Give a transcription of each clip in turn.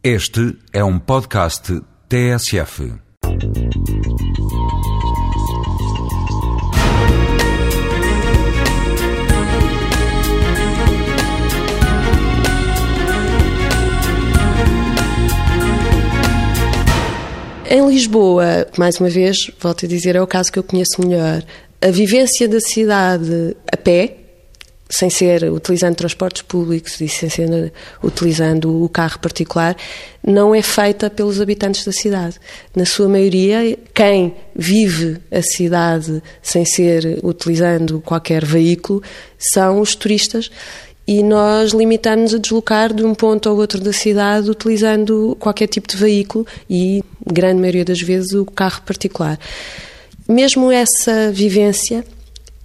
Este é um podcast TSF. Em Lisboa, mais uma vez, volto a dizer, é o caso que eu conheço melhor. A vivência da cidade a pé, sem ser utilizando transportes públicos e sem ser utilizando o carro particular, não é feita pelos habitantes da cidade. Na sua maioria, quem vive a cidade sem ser utilizando qualquer veículo são os turistas e nós limitamos a deslocar de um ponto ao outro da cidade utilizando qualquer tipo de veículo e, grande maioria das vezes, o carro particular. Mesmo essa vivência,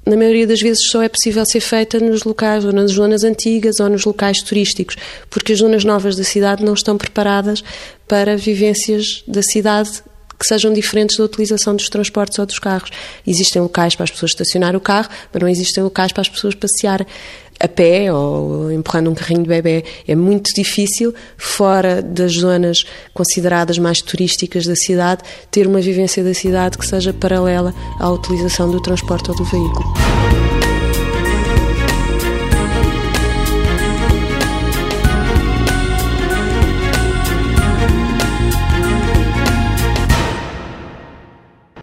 na maioria das vezes, só é possível ser feita nos locais, ou nas zonas antigas, ou nos locais turísticos, porque as zonas novas da cidade não estão preparadas para vivências da cidade que sejam diferentes da utilização dos transportes ou dos carros. Existem locais para as pessoas estacionar o carro, mas não existem locais para as pessoas passear a pé ou empurrando um carrinho de bebê. É muito difícil, fora das zonas consideradas mais turísticas da cidade, ter uma vivência da cidade que seja paralela à utilização do transporte ou do veículo.